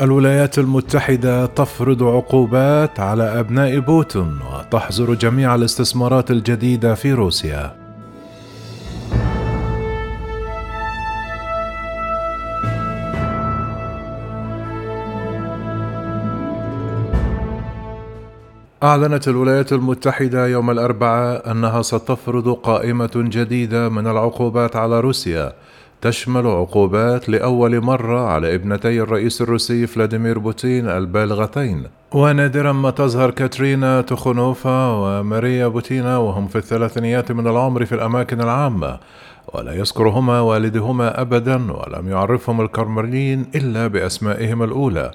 الولايات المتحدة تفرض عقوبات على أبناء بوتون وتحظر جميع الاستثمارات الجديدة في روسيا. أعلنت الولايات المتحدة يوم الأربعاء أنها ستفرض قائمة جديدة من العقوبات على روسيا تشمل عقوبات لأول مرة على ابنتي الرئيس الروسي فلاديمير بوتين البالغتين. ونادرا ما تظهر كاترينا تخونوفا وماريا بوتينا وهم في الثلاثينيات من العمر في الأماكن العامة ولا يذكرهما والدهما أبدا ولم يعرفهم الكرملين إلا بأسمائهم الأولى.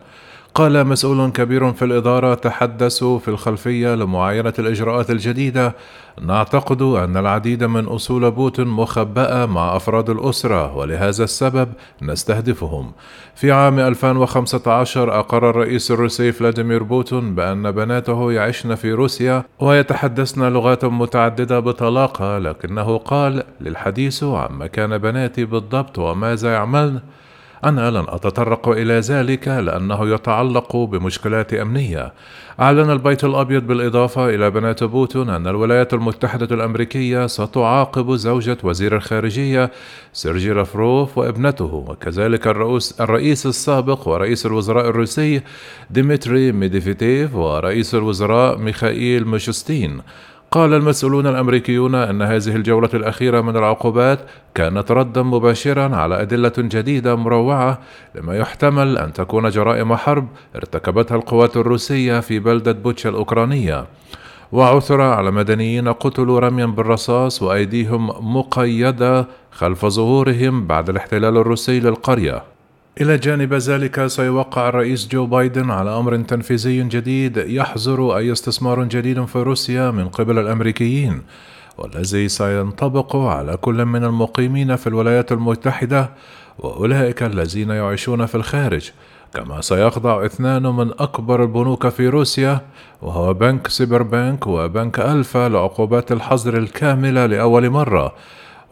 قال مسؤول كبير في الإدارة تحدثوا في الخلفية لمعاينة الإجراءات الجديدة. نعتقد أن العديد من أصول بوتين مخبأة مع أفراد الأسرة ولهذا السبب نستهدفهم. في عام 2015 أقر الرئيس الروسي فلاديمير بوتين بأن بناته يعشن في روسيا ويتحدثن لغات متعددة بطلاقة لكنه قال للحديث عن مكان بناتي بالضبط وماذا يعملن؟ أنا لن أتطرق إلى ذلك لأنه يتعلق بمشكلات أمنية. أعلن البيت الأبيض بالإضافة إلى بنات بوتين أن الولايات المتحدة الأمريكية ستعاقب زوجة وزير الخارجية سيرجي لافروف وابنته وكذلك الرئيس, الرئيس السابق ورئيس الوزراء الروسي ديمتري ميدفيديف ورئيس الوزراء ميخائيل ميشوستين قال المسؤولون الأمريكيون أن هذه الجولة الأخيرة من العقوبات كانت ردا مباشرا على أدلة جديدة مروعة لما يحتمل أن تكون جرائم حرب ارتكبتها القوات الروسية في بلدة بوتشا الأوكرانية. وعثر على مدنيين قتلوا رميا بالرصاص وأيديهم مقيدة خلف ظهورهم بعد الاحتلال الروسي للقرية. إلى جانب ذلك سيوقع الرئيس جو بايدن على أمر تنفيذي جديد يحظر أي استثمار جديد في روسيا من قبل الأمريكيين والذي سينطبق على كل من المقيمين في الولايات المتحدة وأولئك الذين يعيشون في الخارج. كما سيخضع اثنان من أكبر البنوك في روسيا وهو بنك سيبر بنك وبنك ألفا لعقوبات الحظر الكاملة لأول مرة.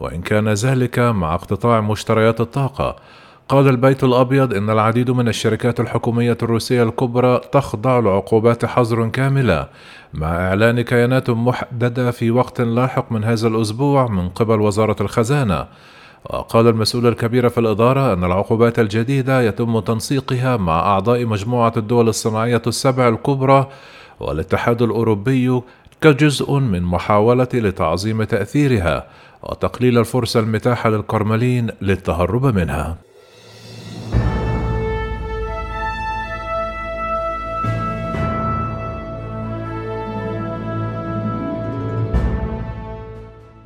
وإن كان ذلك مع اقتطاع مشتريات الطاقة قال البيت الأبيض إن العديد من الشركات الحكومية الروسية الكبرى تخضع لعقوبات حظر كاملة مع إعلان كيانات محددة في وقت لاحق من هذا الأسبوع من قبل وزارة الخزانة. وقال المسؤول الكبير في الإدارة أن العقوبات الجديدة يتم تنسيقها مع أعضاء مجموعة الدول الصناعية السبع الكبرى والاتحاد الأوروبي كجزء من محاولة لتعظيم تأثيرها وتقليل الفرصة المتاحة للكرملين للتهرب منها.